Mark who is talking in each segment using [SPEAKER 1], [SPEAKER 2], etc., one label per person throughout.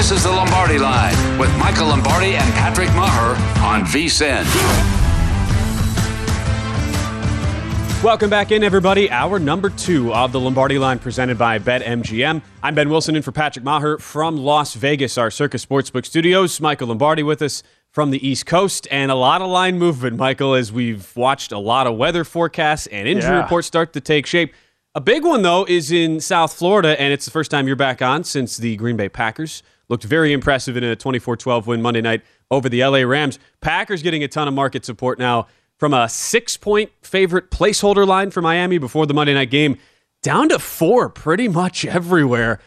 [SPEAKER 1] This is the Lombardi Line with Michael Lombardi and Patrick Maher on VSIN.
[SPEAKER 2] Welcome back in, everybody. Hour number two of the Lombardi Line presented by BetMGM. I'm Ben Wilson in for Patrick Maher from Las Vegas, our Circa Sportsbook studios. Michael Lombardi with us from the East Coast, and a lot of line movement, Michael, as we've watched a lot of weather forecasts and injury
[SPEAKER 3] Yeah.
[SPEAKER 2] reports start to take shape. A big one, though, is in South Florida, and it's the first time you're back on since the Green Bay Packers looked very impressive in a 24 12 win Monday night over the LA Rams. Packers getting a ton of market support now from a six point favorite placeholder line for Miami before the Monday night game down to four pretty much everywhere.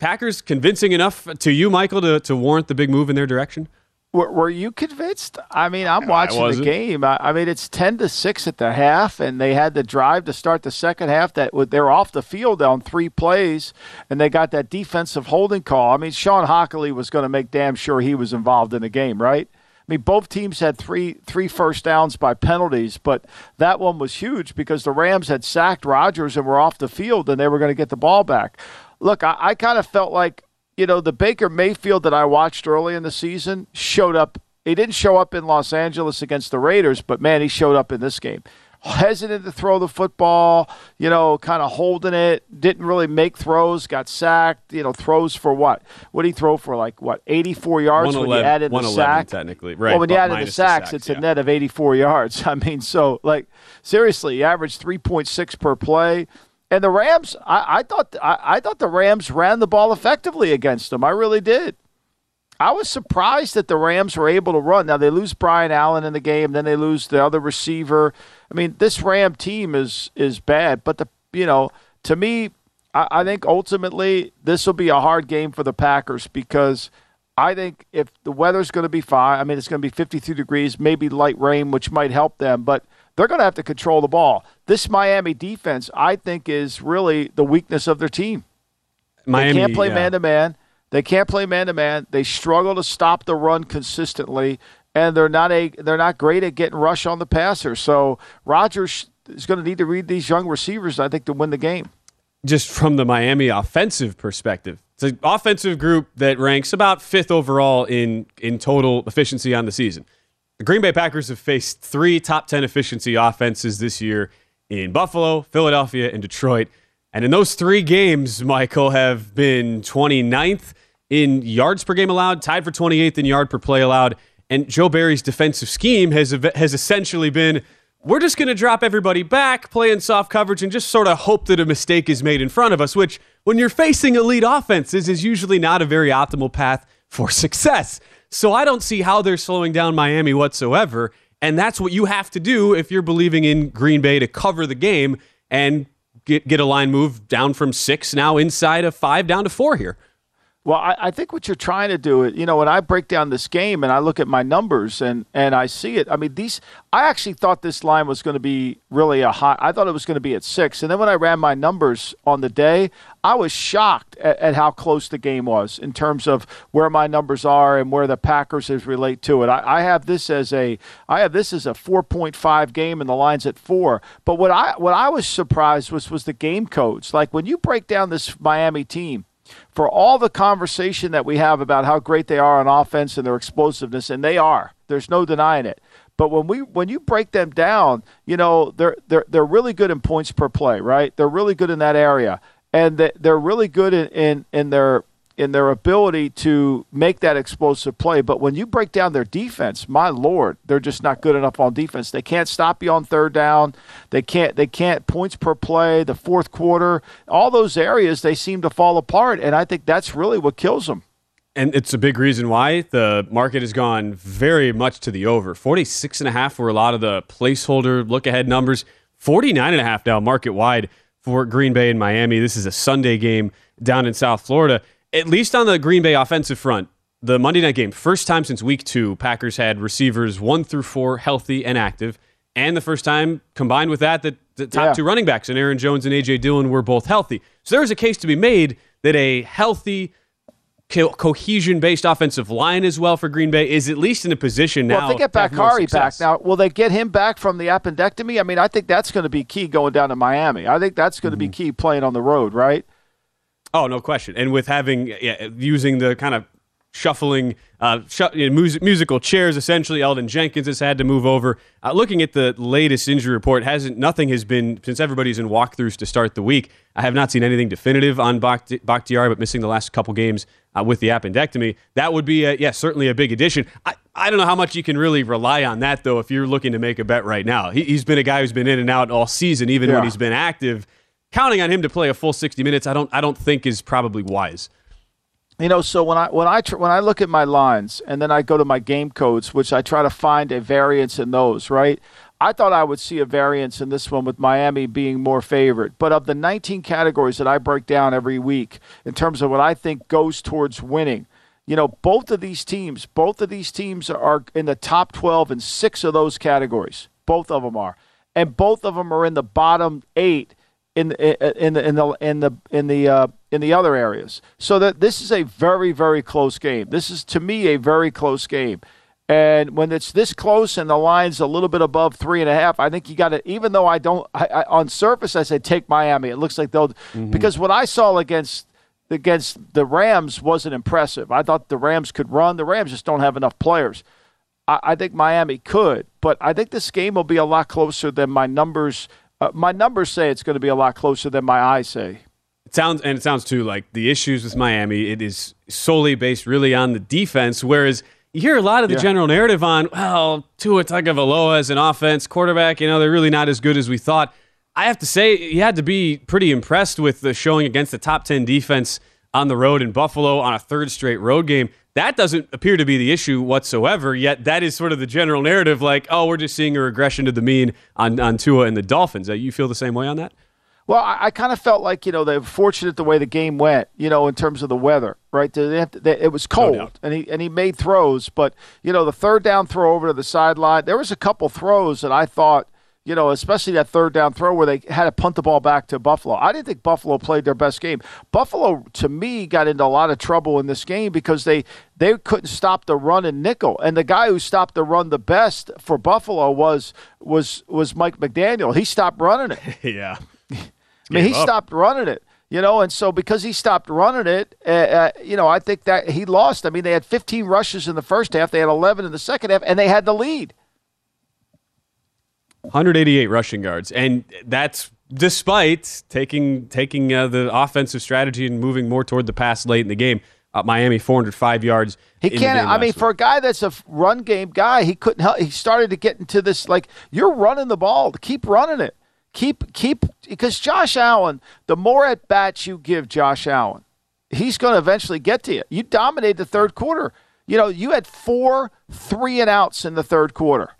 [SPEAKER 2] Packers convincing enough to you, Michael, to, to warrant the big move in their direction?
[SPEAKER 4] Were, were you convinced? I mean, I'm watching the game. I, I mean, it's ten to six at the half, and they had the drive to start the second half. That they're off the field on three plays, and they got that defensive holding call. I mean, Shawn Hochuli was going to make damn sure he was involved in the game, right? I mean, both teams had three three first downs by penalties, but that one was huge because the Rams had sacked Rodgers and were off the field, and they were going to get the ball back. Look, I, I kind of felt like you know, the Baker Mayfield that I watched early in the season showed up. He didn't show up in Los Angeles against the Raiders, but man, he showed up in this game. Hesitant to throw the football, you know, kind of holding it, didn't really make throws, got sacked, you know, throws for what? What did he throw for like what, 84 yards when you
[SPEAKER 2] 111
[SPEAKER 4] added the
[SPEAKER 2] 111
[SPEAKER 4] sack?
[SPEAKER 2] technically, right,
[SPEAKER 4] Well, when you
[SPEAKER 2] but
[SPEAKER 4] added the
[SPEAKER 2] the
[SPEAKER 4] sacks,
[SPEAKER 2] sacks,
[SPEAKER 4] it's a net of 84 yards. I mean, so like seriously, he averaged 3.6 per play. And the Rams, I, I thought I, I thought the Rams ran the ball effectively against them. I really did. I was surprised that the Rams were able to run. Now they lose Brian Allen in the game, then they lose the other receiver. I mean, this Ram team is is bad, but the you know to me, I, I think ultimately this will be a hard game for the Packers because I think if the weather's going to be fine, I mean it's going to be 53 degrees, maybe light rain, which might help them, but they're going to have to control the ball. This Miami defense, I think, is really the weakness of their team.
[SPEAKER 2] Miami
[SPEAKER 4] they can't play man to man. They can't play man to man. They struggle to stop the run consistently, and they're not a they're not great at getting rush on the passer. So Rodgers is going to need to read these young receivers, I think, to win the game.
[SPEAKER 2] just from the Miami offensive perspective. It's an offensive group that ranks about fifth overall in in total efficiency on the season. The Green Bay Packers have faced three top 10 efficiency offenses this year in Buffalo, Philadelphia, and Detroit. And in those three games, Michael, have been 29th in yards per game allowed, tied for 28th in yard per play allowed. And Joe Barry's defensive scheme has, has essentially been we're just going to drop everybody back, play in soft coverage, and just sort of hope that a mistake is made in front of us, which, when you're facing elite offenses, is usually not a very optimal path for success. So I don't see how they're slowing down Miami whatsoever. And that's what you have to do if you're believing in Green Bay to cover the game and get, get a line move down from six now inside of five down to four here.
[SPEAKER 4] Well, I, I, think what you're trying to do, is, you know, when I break down this game and I look at my numbers and, and I see it, I mean, these, I actually thought this line was going to be really a high, I thought it was going to be at six. And then when I ran my numbers on the day, I was shocked at, at how close the game was in terms of where my numbers are and where the Packers is relate to it. I, I have this as a, I have this as a 4.5 game and the line's at four. But what I, what I was surprised was, was the game codes. Like when you break down this Miami team, for all the conversation that we have about how great they are on offense and their explosiveness, and they are. There's no denying it. But when we when you break them down, you know they're they're they're really good in points per play, right? They're really good in that area, and they're really good in in, in their in their ability to make that explosive play. But when you break down their defense, my lord, they're just not good enough on defense. They can't stop you on third down. They can't they can't points per play, the fourth quarter, all those areas they seem to fall apart and I think that's really what kills them.
[SPEAKER 2] And it's a big reason why the market has gone very much to the over. 46 and a half were a lot of the placeholder look ahead numbers. 49 and a half now market wide for Green Bay and Miami. This is a Sunday game down in South Florida at least on the Green Bay offensive front, the Monday night game, first time since week two, Packers had receivers one through four healthy and active. And the first time combined with that, that the top yeah. two running backs and Aaron Jones and A.J. Dillon were both healthy. So there was a case to be made that a healthy, co- cohesion based offensive line as well for Green Bay is at least in a position now.
[SPEAKER 4] Well, if they get Bakhtiari back now, will they get him back from the appendectomy? I mean, I think that's going to be key going down to Miami. I think that's going to mm-hmm. be key playing on the road, right?
[SPEAKER 2] Oh, no question. And with having yeah, using the kind of shuffling uh, sh- mus- musical chairs, essentially, Elgton Jenkins has had to move over. Uh, looking at the latest injury report, hasn't nothing has been since everybody's in walkthroughs to start the week. I have not seen anything definitive on Bakhti- Bakhtiari, but missing the last couple games uh, with the appendectomy, that would be, a, yeah, certainly a big addition. I, I don't know how much you can really rely on that, though, if you're looking to make a bet right now. He, has been a guy who's been in and out all season, even yeah. when he's been active counting on him to play a full 60 minutes, I don't I don't think is probably wise.
[SPEAKER 4] You know, so when I when I tr- when I look at my lines and then I go to my game codes, which I try to find a variance in those, right? I thought I would see a variance in this one with Miami being more favored. But of the 19 categories that I break down every week in terms of what I think goes towards winning, you know, both of these teams, both of these teams are in the top 12 in six of those categories. Both of them are. And both of them are in the bottom eight in in the in the in the in the uh, in the other areas. So that this is a very very close game. This is to me a very close game. And when it's this close and the line's a little bit above three and a half, I think you got to. Even though I don't, I, I, on surface I say take Miami. It looks like they'll mm-hmm. because what I saw against against the Rams wasn't impressive. I thought the Rams could run. The Rams just don't have enough players. I, I think Miami could, but I think this game will be a lot closer than my numbers uh, my numbers say it's going to be a lot closer than my eyes say.
[SPEAKER 2] It sounds and it sounds too like the issues with Miami. It is solely based really on the defense, whereas you hear a lot of the yeah. general narrative on well, Tua Tagovailoa as an offense quarterback. You know they're really not as good as we thought. I have to say, you had to be pretty impressed with the showing against the top ten defense on the road in Buffalo on a third straight road game. That doesn't appear to be the issue whatsoever, yet that is sort of the general narrative like, oh, we're just seeing a regression to the mean on, on Tua and the Dolphins. Uh, you feel the same way on that?
[SPEAKER 4] Well, I, I kind of felt like, you know, they were fortunate the way the game went, you know, in terms of the weather, right? They to, they, it was cold no and he and he made throws, but, you know, the third down throw over to the sideline, there was a couple throws that I thought – you know, especially that third down throw where they had to punt the ball back to Buffalo. I didn't think Buffalo played their best game. Buffalo, to me, got into a lot of trouble in this game because they they couldn't stop the run and nickel. And the guy who stopped the run the best for Buffalo was was was Mike McDaniel. He stopped running it.
[SPEAKER 2] yeah,
[SPEAKER 4] I mean, he up. stopped running it. You know, and so because he stopped running it, uh, uh, you know, I think that he lost. I mean, they had 15 rushes in the first half, they had 11 in the second half, and they had the lead.
[SPEAKER 2] 188 rushing yards, and that's despite taking taking uh, the offensive strategy and moving more toward the pass late in the game. Uh, Miami 405 yards.
[SPEAKER 4] He can't. I mean, for a guy that's a run game guy, he couldn't help. He started to get into this like you're running the ball. Keep running it. Keep keep because Josh Allen. The more at bats you give Josh Allen, he's going to eventually get to you. You dominated the third quarter. You know, you had four three and outs in the third quarter.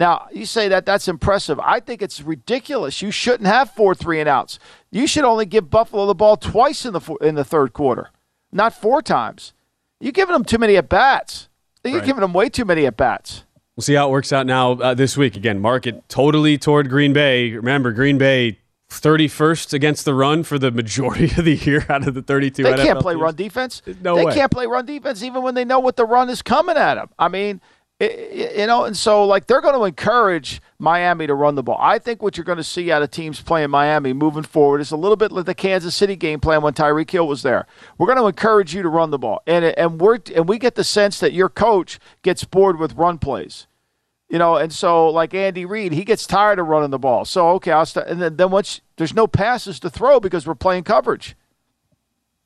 [SPEAKER 4] Now, you say that that's impressive. I think it's ridiculous. You shouldn't have four three and outs. You should only give Buffalo the ball twice in the in the third quarter, not four times. You're giving them too many at bats. You're
[SPEAKER 2] Right.
[SPEAKER 4] giving them way too many at bats.
[SPEAKER 2] We'll see how it works out now uh, this week. Again, market totally toward Green Bay. Remember, Green Bay 31st against the run for the majority of the year out of the 32.
[SPEAKER 4] They
[SPEAKER 2] NFL
[SPEAKER 4] can't play
[SPEAKER 2] teams.
[SPEAKER 4] run defense.
[SPEAKER 2] No
[SPEAKER 4] they
[SPEAKER 2] way.
[SPEAKER 4] can't play run defense even when they know what the run is coming at them. I mean, you know, and so like they're going to encourage Miami to run the ball. I think what you're going to see out of teams playing Miami moving forward is a little bit like the Kansas City game plan when Tyreek Hill was there. We're going to encourage you to run the ball, and and we're and we get the sense that your coach gets bored with run plays. You know, and so like Andy Reid, he gets tired of running the ball. So okay, I'll start, and then, then once there's no passes to throw because we're playing coverage.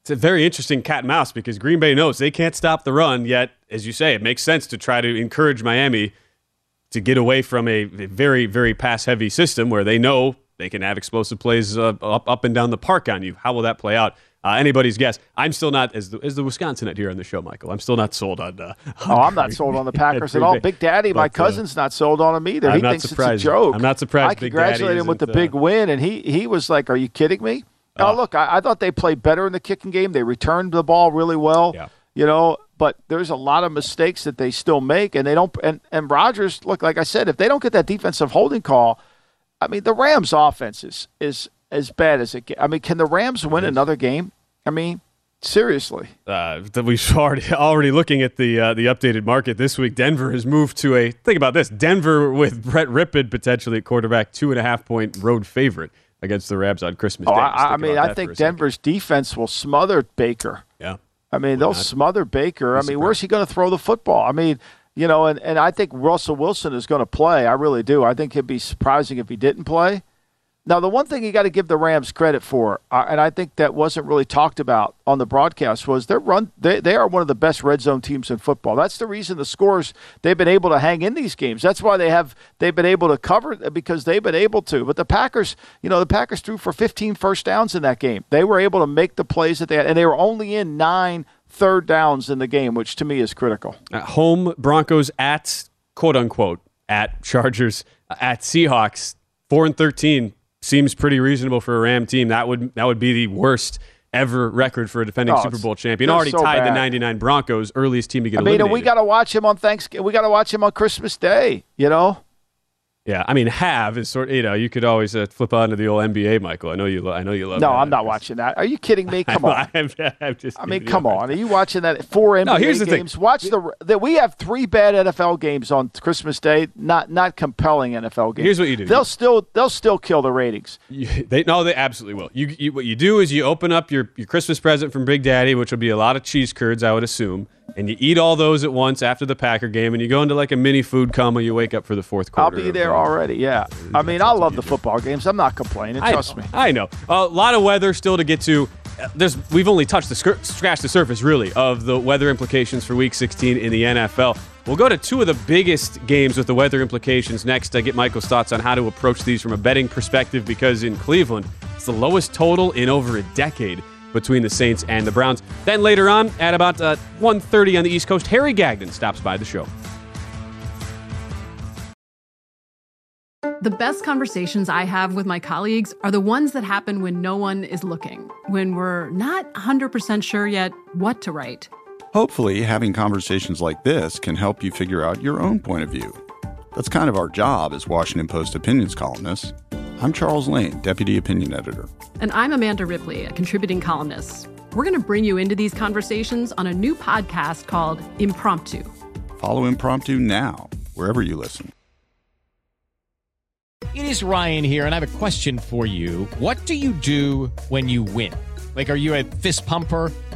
[SPEAKER 2] It's a very interesting cat and mouse because Green Bay knows they can't stop the run, yet, as you say, it makes sense to try to encourage Miami to get away from a very, very pass heavy system where they know they can have explosive plays uh, up, up and down the park on you. How will that play out? Uh, anybody's guess. I'm still not, as the, as the Wisconsinite here on the show, Michael, I'm still not sold on. Uh,
[SPEAKER 4] Oh, I'm not sold on the Packers at all. Big Daddy, my
[SPEAKER 2] But, uh,
[SPEAKER 4] cousin's not sold on him either.
[SPEAKER 2] I'm
[SPEAKER 4] he thinks it's a joke.
[SPEAKER 2] I'm not surprised
[SPEAKER 4] I
[SPEAKER 2] Big
[SPEAKER 4] congratulate him with the
[SPEAKER 2] uh,
[SPEAKER 4] big win, and he he was like, "Are you kidding me?" Oh, look, I, I thought they played better in the kicking game. They returned the ball really well.
[SPEAKER 2] Yeah.
[SPEAKER 4] You know, but there's a lot of mistakes that they still make, and they don't. And and Rodgers, look, like I said, if they don't get that defensive holding call, I mean, the Rams' offense is is as bad as it. Get. I mean, can the Rams win another game? I mean, seriously.
[SPEAKER 2] uh, we've already already looking at the uh, the updated market this week. Denver has moved to a think about this. Denver with Brett Rypien potentially at quarterback, two and a half point road favorite against the Rams on Christmas
[SPEAKER 4] Oh,
[SPEAKER 2] Day.
[SPEAKER 4] I, I mean, I think
[SPEAKER 2] second.
[SPEAKER 4] Denver's defense will smother Baker.
[SPEAKER 2] Yeah,
[SPEAKER 4] I mean, they'll
[SPEAKER 2] not?
[SPEAKER 4] smother Baker. I mean, where's he going to throw the football? I mean, you know, and, and I think Russell Wilson is going to play. I really do. I think it'd be surprising if he didn't play. Now, the one thing you got to give the Rams credit for, uh, and I think that wasn't really talked about on the broadcast, was their run. They, they are one of the best red zone teams in football. That's the reason the scores they've been able to hang in these games. That's why they have they've been able to cover because they've been able to. But the Packers, you know, the Packers threw for 15 first downs in that game. They were able to make the plays that they had, and they were only in nine third downs in the game, which to me is critical.
[SPEAKER 2] At home Broncos at quote unquote at Chargers at Seahawks four and thirteen seems pretty reasonable for a Ram team. That would that would be the worst ever record for a defending
[SPEAKER 4] Oh,
[SPEAKER 2] Super Bowl champion. Already
[SPEAKER 4] so
[SPEAKER 2] tied the '99 Broncos, earliest team to get
[SPEAKER 4] I mean,
[SPEAKER 2] eliminated.
[SPEAKER 4] we got to watch him on Thanksgiving. We got to watch him on Christmas Day. You know.
[SPEAKER 2] Yeah, I mean, have is sort. You know, you could always uh, flip onto the old NBA, Michael. I know you. Lo- I know you love.
[SPEAKER 4] No,
[SPEAKER 2] that.
[SPEAKER 4] I'm not watching that. Are you kidding me? Come on.
[SPEAKER 2] I'm, I'm just
[SPEAKER 4] I mean, come on. Are you watching that four NBA
[SPEAKER 2] No, here's the thing.
[SPEAKER 4] games? Watch the that we have three bad NFL games on Christmas Day. Not not compelling NFL games.
[SPEAKER 2] Here's what you do.
[SPEAKER 4] They'll still they'll still kill the ratings.
[SPEAKER 2] You, they no, they absolutely will. You, you what you do is you open up your, your Christmas present from Big Daddy, which will be a lot of cheese curds, I would assume, and you eat all those at once after the Packer game, and you go into like a mini food coma. You wake up for the fourth quarter.
[SPEAKER 4] I'll
[SPEAKER 2] be
[SPEAKER 4] there already. Yeah. I mean, I love the football games. I'm not complaining. Trust me.
[SPEAKER 2] I know. A lot of weather still to get to. Uh, There's we've only touched the scratched the surface really of the weather implications for Week 16 in the NFL. We'll go to two of the biggest games with the weather implications next. I get Michael's thoughts on how to approach these from a betting perspective because in Cleveland it's the lowest total in over a decade between the Saints and the Browns. Then later on at about uh, 1:30 on the East Coast, Harry Gagnon stops by the show.
[SPEAKER 5] The best conversations I have with my colleagues are the ones that happen when no one is looking, when we're not 100% sure yet what to write.
[SPEAKER 6] Hopefully, having conversations like this can help you figure out your own point of view. That's kind of our job as Washington Post opinions columnists. I'm Charles Lane, Deputy Opinion Editor.
[SPEAKER 5] And I'm Amanda Ripley, a contributing columnist. We're going to bring you into these conversations on a new podcast called Impromptu.
[SPEAKER 6] Follow Impromptu now, wherever you listen.
[SPEAKER 7] It is Ryan here, and I have a question for you. What do you do when you win? Like, are you a fist pumper?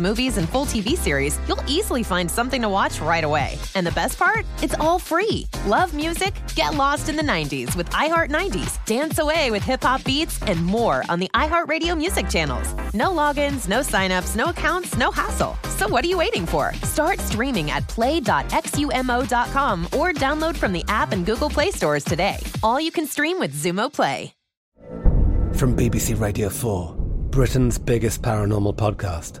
[SPEAKER 8] movies, and full TV series, you'll easily find something to watch right away. And the best part? It's all free. Love music? Get lost in the 90s with iHeart 90s, dance away with hip hop beats, and more on the iHeartRadio music channels. No logins, no signups, no accounts, no hassle. So what are you waiting for? Start streaming at play.xumo.com or download from the app and Google Play stores today. All you can stream with Xumo Play.
[SPEAKER 9] From BBC Radio 4, Britain's biggest paranormal podcast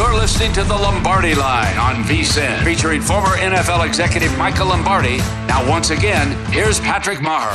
[SPEAKER 1] You're listening to the Lombardi Line on VSIN, featuring former NFL executive Michael Lombardi. Now, once again, here's Patrick Maher.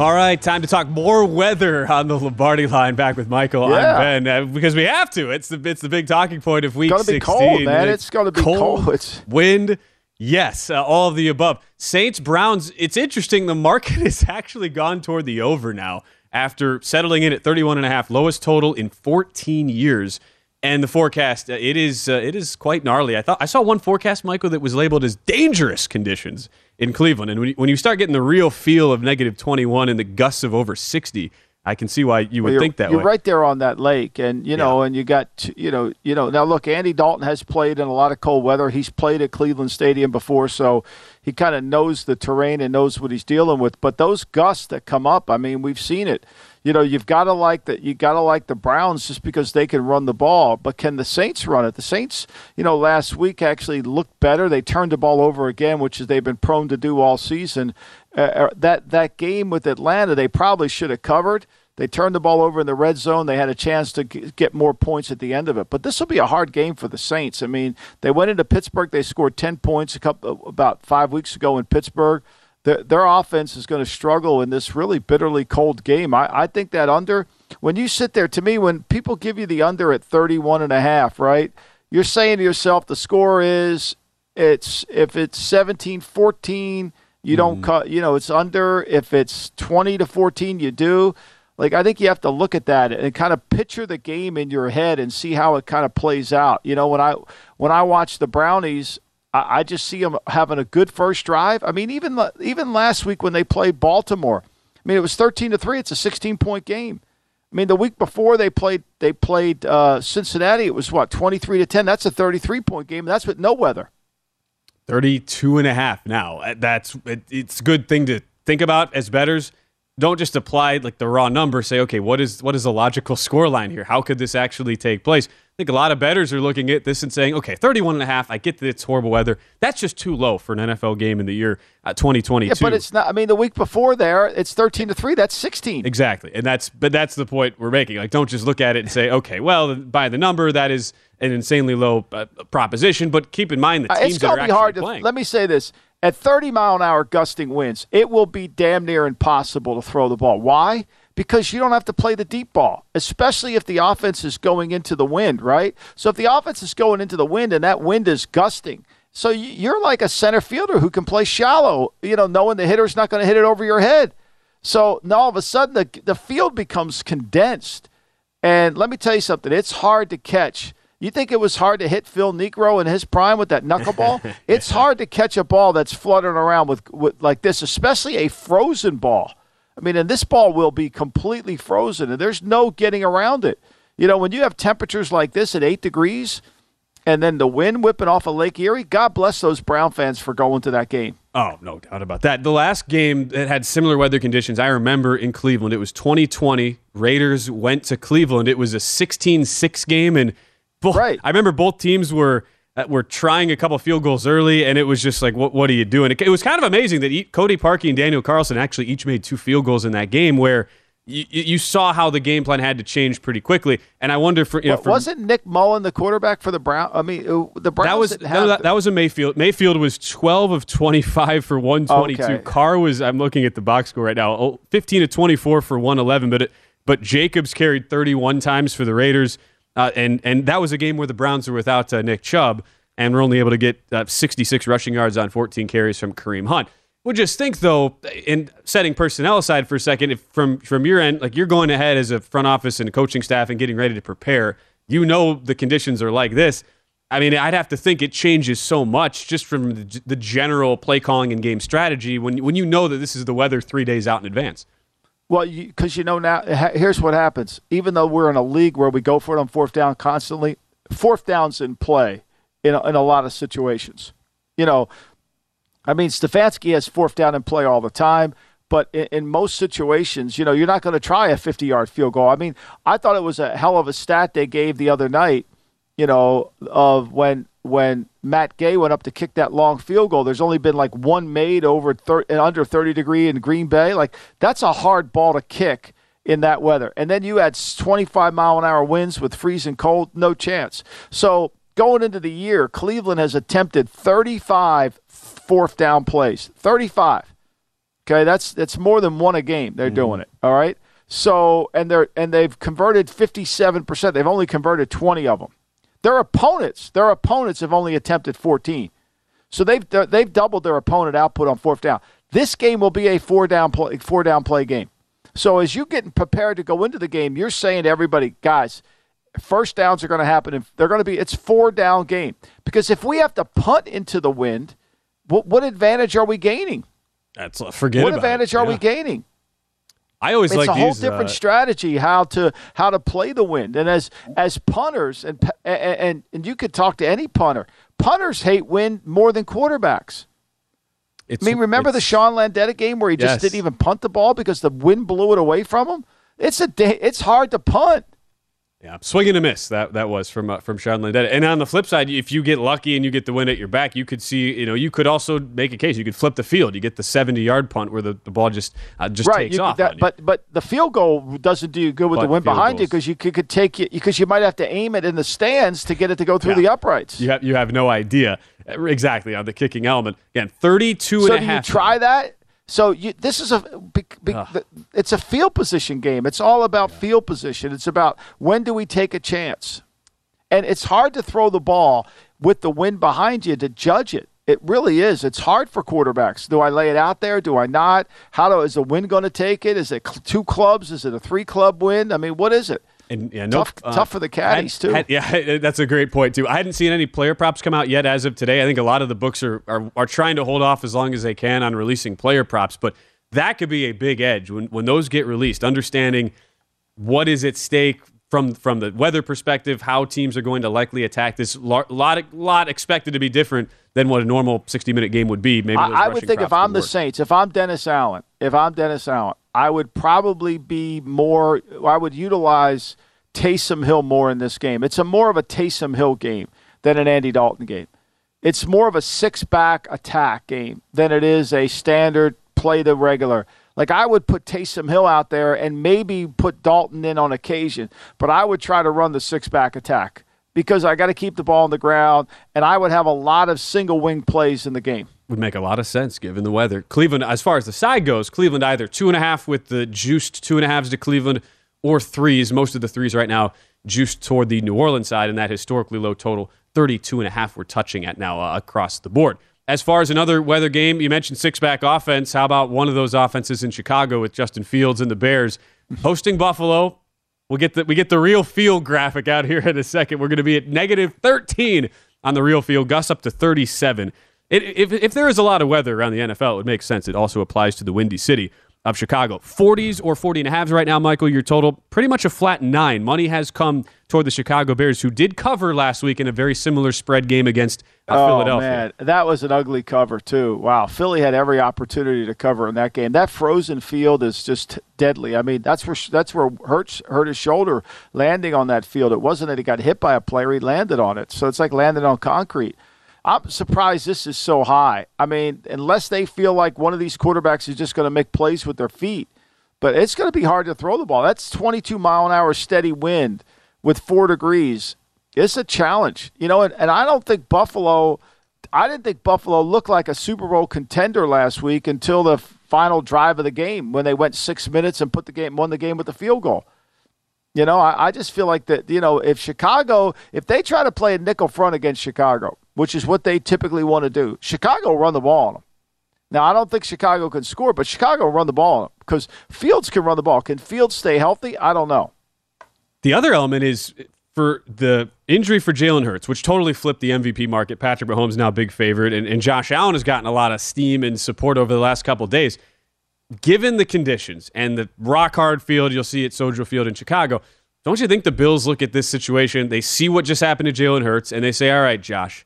[SPEAKER 2] All right, time to talk more weather on the Lombardi line. Back with Michael.
[SPEAKER 4] Yeah.
[SPEAKER 2] I'm Ben uh, because we have to. It's the it's the big talking point of week
[SPEAKER 4] gonna be
[SPEAKER 2] 16.
[SPEAKER 4] cold, man. It's gonna be cold. It's-
[SPEAKER 2] wind. Yes, uh, all of the above. Saints Browns. It's interesting. The market has actually gone toward the over now after settling in at 31 and a half, lowest total in 14 years. And the forecast, uh, it is uh, it is quite gnarly. I thought I saw one forecast, Michael, that was labeled as dangerous conditions in Cleveland. And when you, when you start getting the real feel of negative 21 and the gusts of over 60, I can see why you would
[SPEAKER 4] Well,
[SPEAKER 2] think that
[SPEAKER 4] you're
[SPEAKER 2] way.
[SPEAKER 4] right there on that lake, and you know, and you got you know, you know. Now look, Andy Dalton has played in a lot of cold weather. He's played at Cleveland Stadium before, so he kind of knows the terrain and knows what he's dealing with. But those gusts that come up, I mean, we've seen it. You know, you've got to like that. You got to like the Browns just because they can run the ball. But can the Saints run it? The Saints, you know, last week actually looked better. They turned the ball over again, which is they've been prone to do all season. Uh, that that game with Atlanta, they probably should have covered. They turned the ball over in the red zone. They had a chance to get more points at the end of it. But this will be a hard game for the Saints. I mean, they went into Pittsburgh. They scored 10 points a couple about five weeks ago in Pittsburgh. Their, their offense is going to struggle in this really bitterly cold game. I, I think that under, when you sit there, to me, when people give you the under at 31 and a half, right, you're saying to yourself, the score is, it's if it's 17 14, you don't mm-hmm. cut, you know, it's under. If it's 20 to 14, you do like I think you have to look at that and kind of picture the game in your head and see how it kind of plays out. You know, when I when I watch the Brownies, I, I just see them having a good first drive. I mean, even even last week when they played Baltimore, I mean it was thirteen to three. It's a sixteen point game. I mean, the week before they played they played uh, Cincinnati, it was what twenty three to ten. That's a thirty three point game. That's with no weather.
[SPEAKER 2] 32 and a half now. That's it, it's a good thing to think about as betters. Don't just apply like the raw number. Say, okay, what is what is the logical score line here? How could this actually take place? I think a lot of betters are looking at this and saying, okay, 31 and a half. I get that it's horrible weather. That's just too low for an NFL game in the year uh, 2022.
[SPEAKER 4] Yeah, but it's not. I mean, the week before there, it's thirteen to three. That's sixteen.
[SPEAKER 2] Exactly, and that's but that's the point we're making. Like, don't just look at it and say, okay, well, by the number, that is an insanely low uh, proposition. But keep in mind the
[SPEAKER 4] Uh,
[SPEAKER 2] teams
[SPEAKER 4] it's
[SPEAKER 2] that are
[SPEAKER 4] going to be hard to. Let me say this: at 30 mile an hour gusting winds, it will be damn near impossible to throw the ball. Why? Because you don't have to play the deep ball, especially if the offense is going into the wind, right? So if the offense is going into the wind and that wind is gusting, so you're like a center fielder who can play shallow, you know, knowing the hitter's not going to hit it over your head. So now all of a sudden the the field becomes condensed. And let me tell you something, it's hard to catch. You think it was hard to hit Phil Niekro in his prime with that knuckleball? it's hard to catch a ball that's fluttering around with, with like this, especially a frozen ball. I mean, and this ball will be completely frozen, and there's no getting around it. You know, when you have temperatures like this at eight degrees, and then the wind whipping off of Lake Erie, God bless those Brown fans for going to that game.
[SPEAKER 2] Oh, no doubt about that. The last game that had similar weather conditions, I remember in Cleveland, it was 2020. Raiders went to Cleveland. It was a 16 6 game. And both,
[SPEAKER 4] Right.
[SPEAKER 2] I remember both teams were. uh, Were trying a couple field goals early, and it was just like, what, what are you doing? It, it was kind of amazing that e- Cody Parkey and Daniel Carlson actually each made two field goals in that game, where you, you saw how the game plan had to change pretty quickly. And I wonder for you know, for,
[SPEAKER 4] wasn't Nick Mullen the quarterback for the Brown? I mean, uh, the Browns
[SPEAKER 2] that was
[SPEAKER 4] didn't
[SPEAKER 2] no, that, that was a Mayfield. Mayfield was 12 of 25 for 122.
[SPEAKER 4] Okay.
[SPEAKER 2] Carr was I'm looking at the box score right now. oh, 15 to 24 for 111, but it, but Jacobs carried 31 times for the Raiders. Uh, and and that was a game where the Browns were without uh, Nick Chubb and were only able to get uh, 66 rushing yards on 14 carries from Kareem Hunt. Would just think though, in setting personnel aside for a second, from from your end, like you're going ahead as a front office and coaching staff and getting ready to prepare, you know the conditions are like this. I mean, I'd have to think it changes so much just from the, the general play calling and game strategy when when you know that this is the weather three days out in advance.
[SPEAKER 4] Well, because you, know now, here's what happens. Even though we're in a league where we go for it on fourth down constantly, fourth down's in play in a, in a lot of situations. You know, I mean, Stefanski has fourth down in play all the time, but in, in most situations, you know, you're not going to try a 50 yard field goal. I mean, I thought it was a hell of a stat they gave the other night. You know, of when when Matt Gay went up to kick that long field goal, there's only been like one made over thir- uh, under 30 degree in Green Bay. Like that's a hard ball to kick in that weather. And then you had 25 mile an hour winds with freezing cold, no chance. So going into the year, Cleveland has attempted 35 fourth down plays. 35. Okay, that's that's more than one a game. They're doing mm-hmm. it. All right. So and they're and they've converted 57%. They've only converted 20 of them. Their opponents, their opponents have only attempted 14. So they've they've doubled their opponent output on fourth down. This game will be a four down play four down play game. So as you're getting prepared to go into the game, you're saying to everybody, guys, first downs are going to happen. And they're going to be it's four down game because if we have to punt into the wind, what, what advantage are we gaining?
[SPEAKER 2] That's forget
[SPEAKER 4] what advantage
[SPEAKER 2] it.
[SPEAKER 4] are
[SPEAKER 2] Yeah.
[SPEAKER 4] we gaining?
[SPEAKER 2] I always
[SPEAKER 4] it's
[SPEAKER 2] like
[SPEAKER 4] a whole
[SPEAKER 2] these,
[SPEAKER 4] different
[SPEAKER 2] uh,
[SPEAKER 4] strategy how to how to play the wind. And as as punters and and and, you could talk to any punter. Punters hate wind more than quarterbacks. I mean, remember the Sean Landeta game where he just
[SPEAKER 2] Yes.
[SPEAKER 4] didn't even punt the ball because the wind blew it away from him? It's a it's hard to punt.
[SPEAKER 2] Yeah, swing and a miss. That that was from uh, from Sean Landeta. And on the flip side, if you get lucky and you get the wind at your back, you could see. You know, you could also make a case. You could flip the field. You get the seventy yard punt where the, the ball just uh, just
[SPEAKER 4] right,
[SPEAKER 2] takes
[SPEAKER 4] you,
[SPEAKER 2] off.
[SPEAKER 4] that- but but the field goal doesn't do you good with
[SPEAKER 2] But
[SPEAKER 4] the wind behind you because you could, could take it because you might have to aim it in the stands to get it to go through
[SPEAKER 2] Yeah.
[SPEAKER 4] the uprights.
[SPEAKER 2] you have you have no idea exactly on the kicking element. Again, 32
[SPEAKER 4] so
[SPEAKER 2] and a
[SPEAKER 4] do you try that? So you, this is a be, be, the- it's a field position game. It's all about field position. It's about when do we take a chance, and it's hard to throw the ball with the wind behind you to judge it. It really is. It's hard for quarterbacks. Do I lay it out there? Do I not? How do is the wind going to take it? Is it cl- two clubs? Is it a three club wind? I mean, what is it?
[SPEAKER 2] And yeah, no,
[SPEAKER 4] Tough- tough for the uh, caddies, too.
[SPEAKER 2] yeah, that's a great point too. I hadn't seen any player props come out yet as of today. I think a lot of the books are, are are trying to hold off as long as they can on releasing player props, but that could be a big edge when when those get released. Understanding what is at stake from from the weather perspective, how teams are going to likely attack this lot lot, lot expected to be different than what a normal sixty minute game would be. Maybe
[SPEAKER 4] I, I would think if I'm the. Saints, if I'm Dennis Allen, if I'm Dennis Allen, I would probably be more. I would utilize Taysom Hill more in this game. It's a more of a Taysom Hill game than an Andy Dalton game. It's more of a six back attack game than it is a standard play the regular. Like I would put Taysom Hill out there and maybe put Dalton in on occasion, but I would try to run the six back attack because I got to keep the ball on the ground, and I would have a lot of single wing plays in the game.
[SPEAKER 2] Would make a lot of sense given the weather. Cleveland, as far as the side goes, Cleveland either two and a half with the juiced two and a halves to Cleveland or threes. Most of the threes right now juiced toward the New Orleans side, and that historically low total 32 and a half we're touching at now uh, across the board. As far as another weather game, you mentioned six back offense. How about one of those offenses in Chicago with Justin Fields and the Bears hosting Buffalo? We'll get the we get the real field graphic out here in a second. We're going to be at negative 13 on the real field, Gus up to 37. It, if, if there is a lot of weather around the NFL, it would make sense. It also applies to the Windy City. of Chicago. 40s or 40 and a halves right now, Michael, your total. Pretty much a flat nine. Money has come toward the Chicago Bears, who did cover last week in a very similar spread game against uh,
[SPEAKER 4] oh,
[SPEAKER 2] Philadelphia.
[SPEAKER 4] man, that was an ugly cover, too. Wow. Philly had every opportunity to cover in that game. That frozen field is just deadly. I mean, that's where that's where Hurts hurt his shoulder landing on that field. It wasn't that he got hit by a player, he landed on it. So it's like landing on concrete. I'm surprised this is so high. I mean, unless they feel like one of these quarterbacks is just going to make plays with their feet, but it's going to be hard to throw the ball. That's 22 mile an hour steady wind with four degrees. It's a challenge, you know. And, and I don't think Buffalo. I didn't think Buffalo looked like a Super Bowl contender last week until the final drive of the game when they went six minutes and put the game won the game with the field goal. You know, I, I just feel like that. You know, if Chicago, if they try to play a nickel front against Chicago, which is what they typically want to do. Chicago run the ball on them. Now, I don't think Chicago can score, but Chicago run the ball on them because Fields can run the ball. Can Fields stay healthy? I don't know.
[SPEAKER 2] The other element is for the injury for Jalen Hurts, which totally flipped the MVP market. Patrick Mahomes now big favorite, and, and Josh Allen has gotten a lot of steam and support over the last couple days. Given the conditions and the rock hard field you'll see at Soldier Field in Chicago, don't you think the Bills look at this situation? They see what just happened to Jalen Hurts, and they say, "All right, Josh,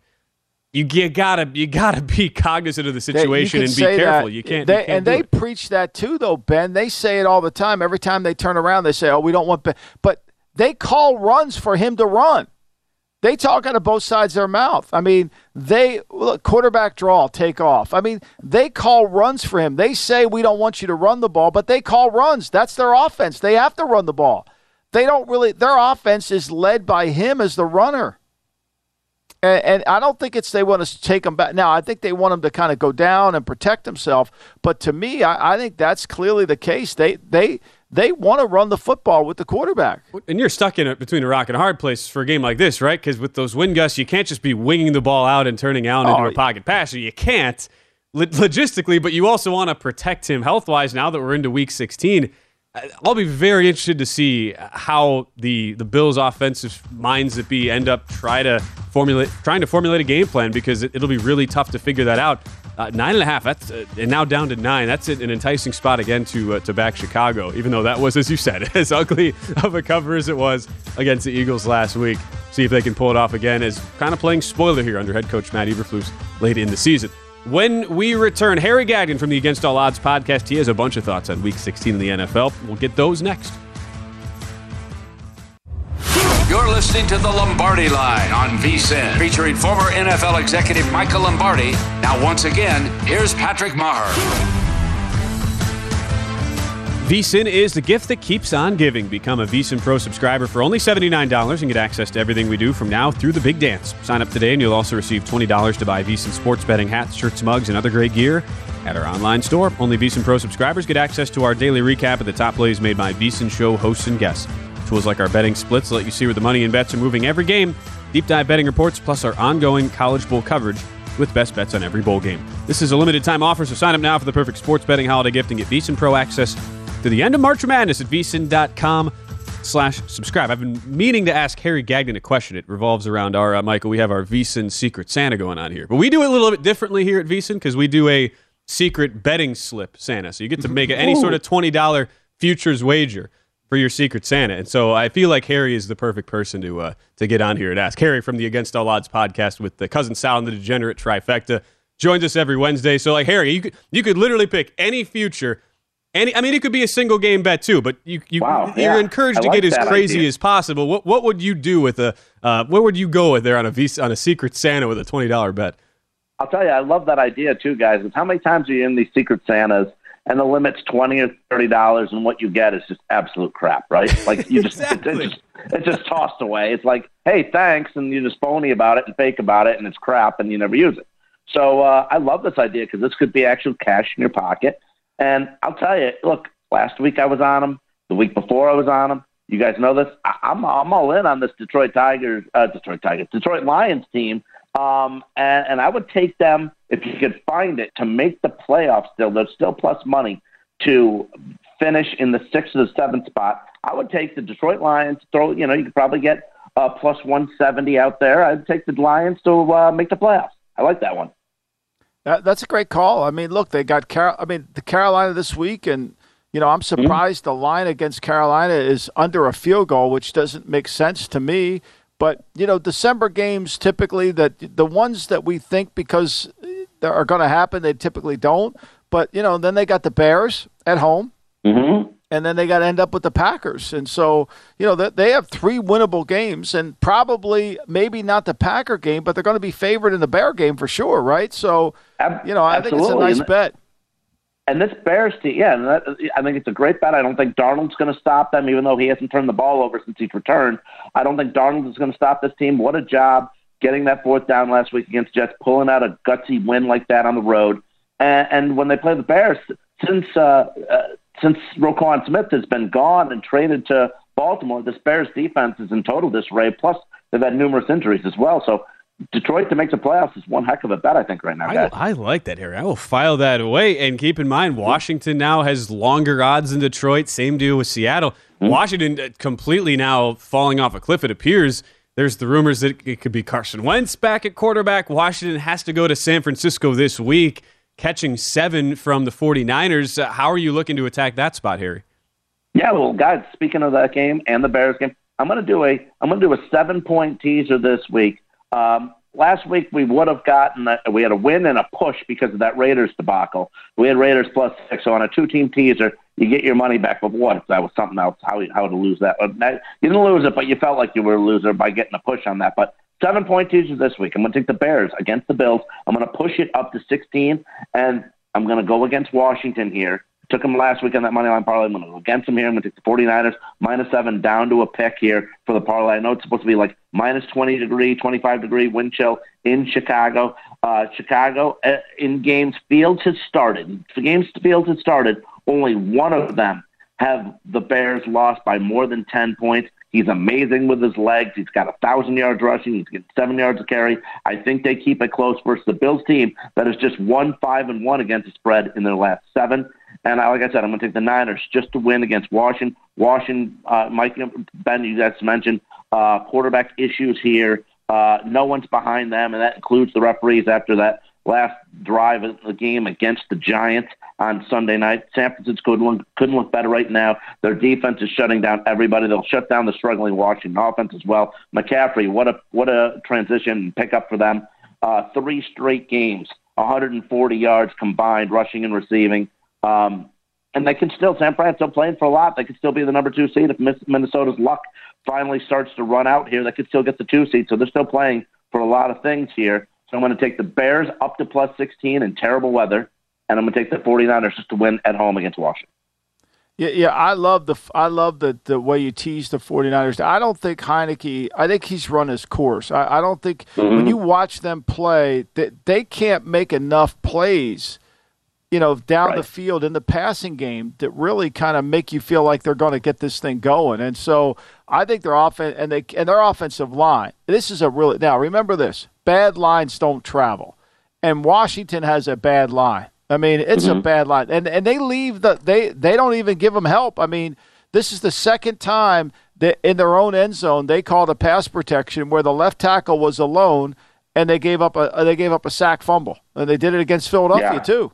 [SPEAKER 2] you, you gotta you gotta be cognizant of the situation and be careful.
[SPEAKER 4] That.
[SPEAKER 2] You can't.
[SPEAKER 4] They,
[SPEAKER 2] you can't
[SPEAKER 4] and they
[SPEAKER 2] it.
[SPEAKER 4] preach that too, though, Ben. They say it all the time. Every time they turn around, they say, "Oh, we don't want," ben. but they call runs for him to run. They talk out of both sides of their mouth. I mean, they look, quarterback draw, take off. I mean, they call runs for him. They say we don't want you to run the ball, but they call runs. That's their offense. They have to run the ball. They don't really. Their offense is led by him as the runner. And, and, I don't think it's they want to take him back. Now, I think they want him to kind of go down and protect himself. But to me, I, I think that's clearly the case. They they they want to run the football with the quarterback.
[SPEAKER 2] And you're stuck in it between a rock and a hard place for a game like this, right? Because with those wind gusts, you can't just be winging the ball out and turning out into oh, a pocket passer. You can't logistically, but you also want to protect him health wise. Now that we're into Week 16 I'll be very interested to see how the the Bills' offensive minds that be end up try to formulate trying to formulate a game plan because it, will be really tough to figure that out. Uh, nine and a half. That's uh, and now down to nine. That's an enticing spot again to uh, to back Chicago. Even though that was, as you said, as ugly of a cover as it was against the Eagles last week. See if they can pull it off again as kind of playing spoiler here under head coach Matt Eberflus late in the season. When we return, Harry Gagnon from the Against All Odds podcast, he has a bunch of thoughts on Week 16 in the NFL. We'll get those next.
[SPEAKER 1] You're listening to the Lombardi Line on VSIN, featuring former NFL executive Michael Lombardi. Now, once again, here's Patrick Maher.
[SPEAKER 2] VSIN is the gift that keeps on giving. Become a VSIN Pro subscriber for only $79 and get access to everything we do from now through the big dance. Sign up today and you'll also receive $20 to buy VSIN sports betting hats, shirts, mugs, and other great gear at our online store. Only VSIN Pro subscribers get access to our daily recap of the top plays made by VSIN show hosts and guests. Tools like our betting splits let you see where the money and bets are moving every game, deep dive betting reports, plus our ongoing College Bowl coverage with best bets on every bowl game. This is a limited time offer, so sign up now for the perfect sports betting holiday gift and get VSIN Pro access to the end of March Madness at vsin.com slash subscribe. I've been meaning to ask Harry Gagnon a question. It revolves around our, uh, Michael, we have our VSIN Secret Santa going on here. But we do it a little bit differently here at VSIN because we do a secret betting slip Santa. So you get to make any sort of $20 futures wager for your Secret Santa. And so I feel like Harry is the perfect person to uh, to get on here and ask. Harry from the Against All Odds podcast with the Cousin Sal and the Degenerate Trifecta joins us every Wednesday. So like Harry, you could you could literally pick any future any, I mean, it could be a single game bet too, but you, you
[SPEAKER 10] wow,
[SPEAKER 2] you're
[SPEAKER 10] yeah.
[SPEAKER 2] encouraged
[SPEAKER 10] I
[SPEAKER 2] to
[SPEAKER 10] like
[SPEAKER 2] get as crazy
[SPEAKER 10] idea.
[SPEAKER 2] as possible. What what would you do with a uh, where would you go with there on a Visa, on a Secret Santa with a twenty dollar bet?
[SPEAKER 10] I'll tell you, I love that idea too, guys. Is how many times are you in these Secret Santas and the limit's twenty or thirty dollars, and what you get is just absolute crap, right? Like you just,
[SPEAKER 2] exactly.
[SPEAKER 10] it's, just it's just tossed away. It's like, hey, thanks, and you just phony about it and fake about it, and it's crap, and you never use it. So uh, I love this idea because this could be actual cash in your pocket. And I'll tell you, look, Last week I was on them. The week before I was on them. You guys know this. I, I'm I'm all in on this Detroit Tigers, uh, Detroit Tigers, Detroit Lions team. Um, and, and I would take them if you could find it to make the playoffs. Still, there's still plus money to finish in the sixth or the seventh spot. I would take the Detroit Lions. Throw, you know, you could probably get uh, plus 170 out there. I'd take the Lions to uh, make the playoffs. I like that one.
[SPEAKER 4] That, that's a great call. I mean, look, they got Car- I mean, the Carolina this week, and You know, I'm surprised the line against Carolina is under a field goal, which doesn't make sense to me. But you know, December games typically that the ones that we think because they are going to happen, they typically don't. But you know, then they got the Bears at home,
[SPEAKER 10] Mm-hmm.
[SPEAKER 4] and then they got to end up with the Packers. And so you know, that they have three winnable games, and probably maybe not the Packer game, but they're going to be favored in the Bear game for sure, right? So you know, I think it's a
[SPEAKER 10] absolutely.
[SPEAKER 4] nice bet.
[SPEAKER 10] And this Bears team, yeah, and that, I think it's a great bet. I don't think Darnold's going to stop them, even though he hasn't turned the ball over since he's returned. I don't think Darnold is going to stop this team. What a job getting that fourth down last week against Jets, pulling out a gutsy win like that on the road. And, and when they play the Bears, since uh, uh, since Roquan Smith has been gone and traded to Baltimore, this Bears defense is in total disarray. Plus, they've had numerous injuries as well. So Detroit to make the playoffs is one heck of a bet, I think, right now,
[SPEAKER 2] I,
[SPEAKER 10] guys.
[SPEAKER 2] I like that, Harry. I will file that away. And keep in mind, Washington now has longer odds than Detroit. Same deal with Seattle. Washington uh, completely now falling off a cliff, it appears. There's the rumors that it could be Carson Wentz back at quarterback. Washington has to go to San Francisco this week, catching seven from the 49ers. Uh, how are you looking to attack that spot, Harry?
[SPEAKER 10] Yeah, well, guys. Speaking of that game and the Bears game, I'm going to do a I'm going to do a seven point teaser this week. Um, last week we would have gotten a, we had a win and a push because of that Raiders debacle. We had Raiders plus six, so on a two team teaser, you get your money back. But what if that was something else? How how to lose that? You didn't lose it, but you felt like you were a loser by getting a push on that. But seven point teaser this week. I'm going to take the Bears against the Bills. I'm going to push it up to 16, and I'm going to go against Washington here. Took them last week on that money line parlay. I'm going to go against them here. I'm going to take the 49ers minus seven down to a pick here for the parlay. I know it's supposed to be like minus 20 degree, 25 degree wind chill in Chicago. Uh, Chicago uh, in games Fields has started. The games Fields has started. Only one of them have the Bears lost by more than 10 points. He's amazing with his legs. He's got a thousand yards rushing. He's getting seven yards a carry. I think they keep it close versus the Bills team that is just one five and one against the spread in their last seven. And I, like I said, I'm going to take the Niners just to win against Washington. Washington, uh, Mike Ben, you guys mentioned uh, quarterback issues here. Uh, no one's behind them, and that includes the referees after that last drive of the game against the Giants on Sunday night. San Francisco couldn't look, couldn't look better right now. Their defense is shutting down everybody. They'll shut down the struggling Washington offense as well. McCaffrey, what a what a transition pickup for them. Uh, three straight games, 140 yards combined, rushing and receiving. Um, and they can still, San Fran's still playing for a lot. They could still be the number two seed if Minnesota's luck finally starts to run out here. They could still get the two seed. So they're still playing for a lot of things here. So I'm going to take the Bears up to plus 16 in terrible weather, and I'm going to take the 49ers just to win at home against Washington.
[SPEAKER 4] Yeah, yeah, I love the I love the the way you tease the 49ers. I don't think Heinicke. I think he's run his course. I, I don't think when you watch them play, they, they can't make enough plays, you know, down the field in the passing game that really kind of make you feel like they're going to get this thing going. And so I think their offense and they and their offensive line. This is a really now remember this: bad lines don't travel, and Washington has a bad line. I mean, it's a mm-hmm. bad line, and and they leave the they they don't even give them help. I mean, this is the second time that in their own end zone they called a pass protection where the left tackle was alone, and they gave up a they gave up a sack fumble, and they did it against Philadelphia
[SPEAKER 10] Yeah.
[SPEAKER 4] too.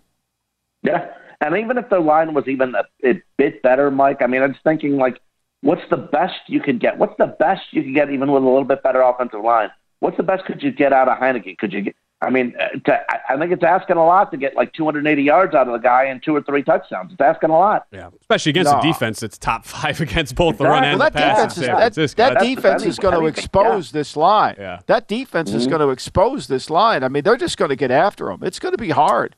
[SPEAKER 10] Yeah, and even if their line was even a, a bit better, Mike. I mean, I'm just thinking like, what's the best you could get? What's the best you could get even with a little bit better offensive line? What's the best could you get out of Heinicke? Could you get? I mean, uh, to, I- I think it's asking a lot to get like 280 yards out of the guy and two or three touchdowns. It's asking a lot.
[SPEAKER 2] Yeah, especially against
[SPEAKER 4] No.
[SPEAKER 2] a defense that's top five against both the run and
[SPEAKER 4] Well,
[SPEAKER 2] the
[SPEAKER 4] that
[SPEAKER 2] pass.
[SPEAKER 4] defense is
[SPEAKER 2] San
[SPEAKER 4] that, that
[SPEAKER 2] That's-
[SPEAKER 4] defense is going to
[SPEAKER 10] anything,
[SPEAKER 4] expose this line.
[SPEAKER 2] Yeah.
[SPEAKER 4] That defense is
[SPEAKER 10] Mm-hmm.
[SPEAKER 4] going to expose this line. I mean, they're just going to get after them. It's going to be hard.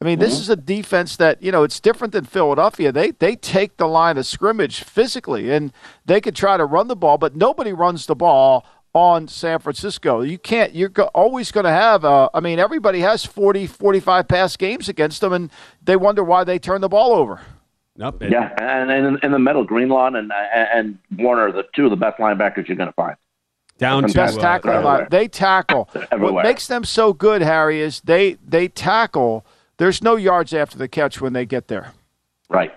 [SPEAKER 4] I mean,
[SPEAKER 10] Mm-hmm.
[SPEAKER 4] this is a defense that you know it's different than Philadelphia. They they take the line of scrimmage physically, and they could try to run the ball, but nobody runs the ball on San Francisco. You can't. You're go- always going to have. Uh, I mean, everybody has 40, 45 pass games against them, and they wonder why they turn the ball over.
[SPEAKER 2] Nope. it-
[SPEAKER 10] Yeah, and in, in the middle, Greenlaw and and Warner, are the two of the best linebackers you're going to find.
[SPEAKER 2] Down to
[SPEAKER 4] best
[SPEAKER 2] uh,
[SPEAKER 4] tackling
[SPEAKER 10] everywhere.
[SPEAKER 4] They tackle.
[SPEAKER 10] Everywhere.
[SPEAKER 4] What makes them so good, Harry, is they they tackle. There's no yards after the catch when they get there.
[SPEAKER 10] Right.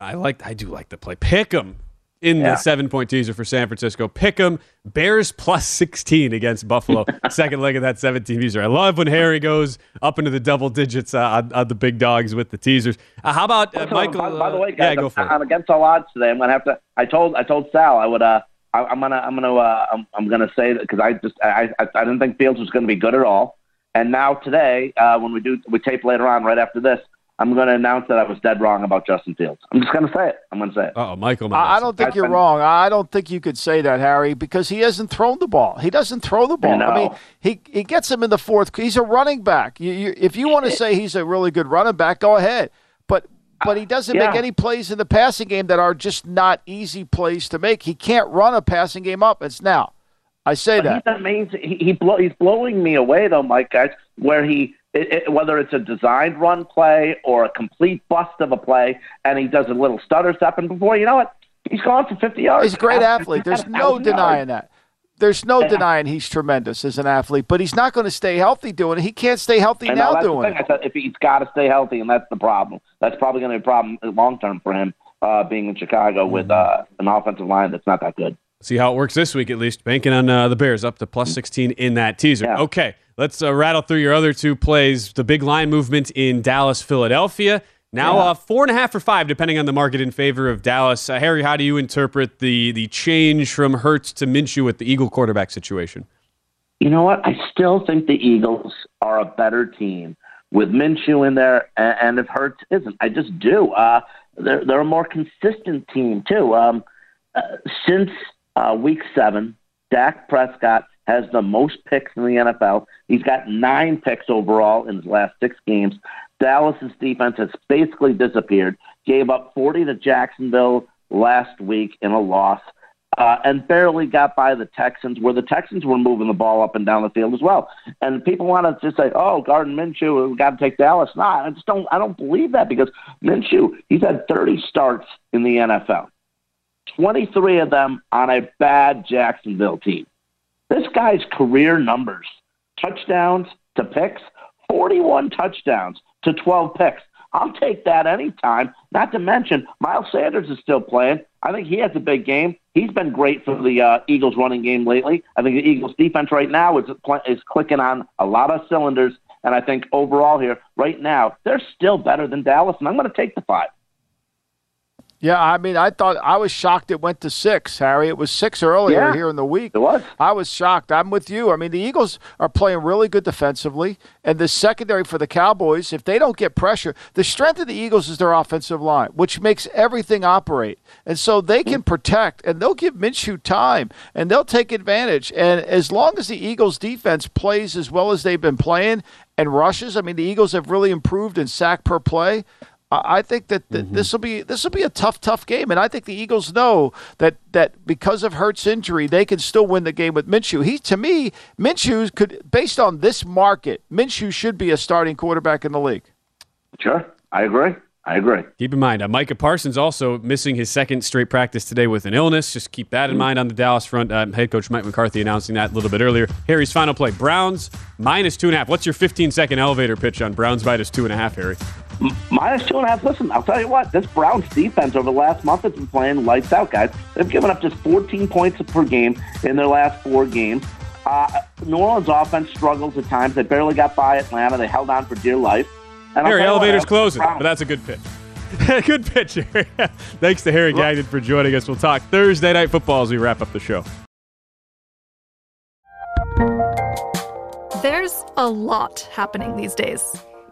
[SPEAKER 2] I like. I do like the play. Pick 'em. in
[SPEAKER 10] Yeah.
[SPEAKER 2] the seven point teaser for San Francisco. Pick 'em. Bears plus 16 against Buffalo. Second leg of that 17 teaser. I love when Harry goes up into the double digits uh, on, on the big dogs with the teasers. Uh, how about uh, Michael?
[SPEAKER 10] By, by the
[SPEAKER 2] uh,
[SPEAKER 10] way, guys,
[SPEAKER 2] yeah, go
[SPEAKER 10] I'm,
[SPEAKER 2] for it.
[SPEAKER 10] I'm against all odds today. I'm gonna have to. I told I told Sal I would. Uh, I, I'm gonna I'm gonna uh, I'm, I'm gonna say that because I just I, I I didn't think Fields was gonna be good at all. And now today, uh, when we do we tape later on right after this, I'm gonna announce that I was dead wrong about Justin Fields. I'm just gonna say it. I'm gonna say it.
[SPEAKER 2] Oh, Michael.
[SPEAKER 4] I, I don't think you're
[SPEAKER 10] been-
[SPEAKER 4] wrong. I don't think you could say that, Harry, because he hasn't thrown the ball. He doesn't throw the ball. I, mean, he he gets him in the fourth. He's a running back. You, you, if you want to say he's a really good running back, go ahead. But but he doesn't make
[SPEAKER 10] Yeah.
[SPEAKER 4] any plays in the passing game that are just not easy plays to make. He can't run a passing game up. It's now. I say that.
[SPEAKER 10] He's amazing. He, he blow, he's blowing me away though, Mike. Guys, where he it, it, whether it's a designed run play or a complete bust of a play, and he does a little stutter step, and before you know it, he's gone for 50 yards.
[SPEAKER 4] He's a great athlete. There's no denying that. There's no
[SPEAKER 10] Yeah.
[SPEAKER 4] denying he's tremendous as an athlete, but he's not going to stay healthy doing it. He can't stay healthy
[SPEAKER 10] know,
[SPEAKER 4] now doing it.
[SPEAKER 10] said if he's got to stay healthy, and that's the problem. That's probably going to be a problem long term for him uh, being in Chicago with uh, an offensive line that's not that good.
[SPEAKER 2] See how it works this week, at least. Banking on uh, the Bears up to plus 16 in that teaser.
[SPEAKER 10] Yeah.
[SPEAKER 2] Okay, let's uh, rattle through your other two plays. The big line movement in Dallas, Philadelphia. Now
[SPEAKER 10] Yeah.
[SPEAKER 2] uh, four and a half or five, depending on the market in favor of Dallas. Uh, Harry, how do you interpret the the change from Hurts to Minshew with the Eagle quarterback situation?
[SPEAKER 10] You know what? I still think the Eagles are a better team with Minshew in there, and, and if Hurts isn't, I just do. Uh, they're they're a more consistent team too. Um, uh, since uh, week seven, Dak Prescott has the most picks in the NFL. He's got nine picks overall in his last six games. Dallas's defense has basically disappeared. Gave up 40 to Jacksonville last week in a loss uh, and barely got by the Texans, where the Texans were moving the ball up and down the field as well. And people want to just say, "Oh, Gardner Minshew, we got to take Dallas." No, I just don't. I don't believe that because Minshew, he's had 30 starts in the NFL, 23 of them on a bad Jacksonville team. This guy's career numbers: touchdowns to picks, 41 touchdowns to 12 picks. I'll take that anytime. Not to mention, Miles Sanders is still playing. I think he has a big game. He's been great for the uh, Eagles running game lately. I think the Eagles defense right now is is clicking on a lot of cylinders. And I think overall here, right now, they're still better than Dallas. And I'm going to take the five.
[SPEAKER 4] Yeah, I mean, I thought I was shocked it went to six, Harry. It was six earlier
[SPEAKER 10] Yeah.
[SPEAKER 4] here in the week.
[SPEAKER 10] It was.
[SPEAKER 4] I was shocked. I'm with you. I mean, the Eagles are playing really good defensively, and the secondary for the Cowboys, if they don't get pressure, the strength of the Eagles is their offensive line, which makes everything operate. And so they can protect, and they'll give Minshew time, and they'll take advantage. And as long as the Eagles' defense plays as well as they've been playing and rushes, I mean, the Eagles have really improved in sack per play. I I think that th- this will be this will be a tough, tough game, and I think the Eagles know that that because of Hurts' injury, they can still win the game with Minshew. He, to me, Minshew could, based on this market, Minshew should be a starting quarterback in the league.
[SPEAKER 10] Sure, I agree. I agree.
[SPEAKER 2] Keep in mind, uh, Micah Parsons also missing his second straight practice today with an illness. Just keep that in mind on the Dallas front. Um, head coach Mike McCarthy announcing that a little bit earlier. Harry's final play: Browns minus two and a half. What's your 15 second elevator pitch on Browns minus two and a half, Harry?
[SPEAKER 10] M- minus two and a half. Listen, I'll tell you what. This Browns defense over the last month has been playing lights out, guys. They've given up just 14 points per game in their last four games. Uh, New Orleans offense struggles at times. They barely got by Atlanta. They held on for dear life. And I'll
[SPEAKER 2] Harry,
[SPEAKER 10] tell you what,
[SPEAKER 2] elevator's closing, but that's a good pitch. good pitch, Harry. Thanks to Harry Gagnon for joining us. We'll talk Thursday night football as we wrap up the show.
[SPEAKER 11] There's a lot happening these days,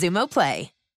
[SPEAKER 8] Xumo Play.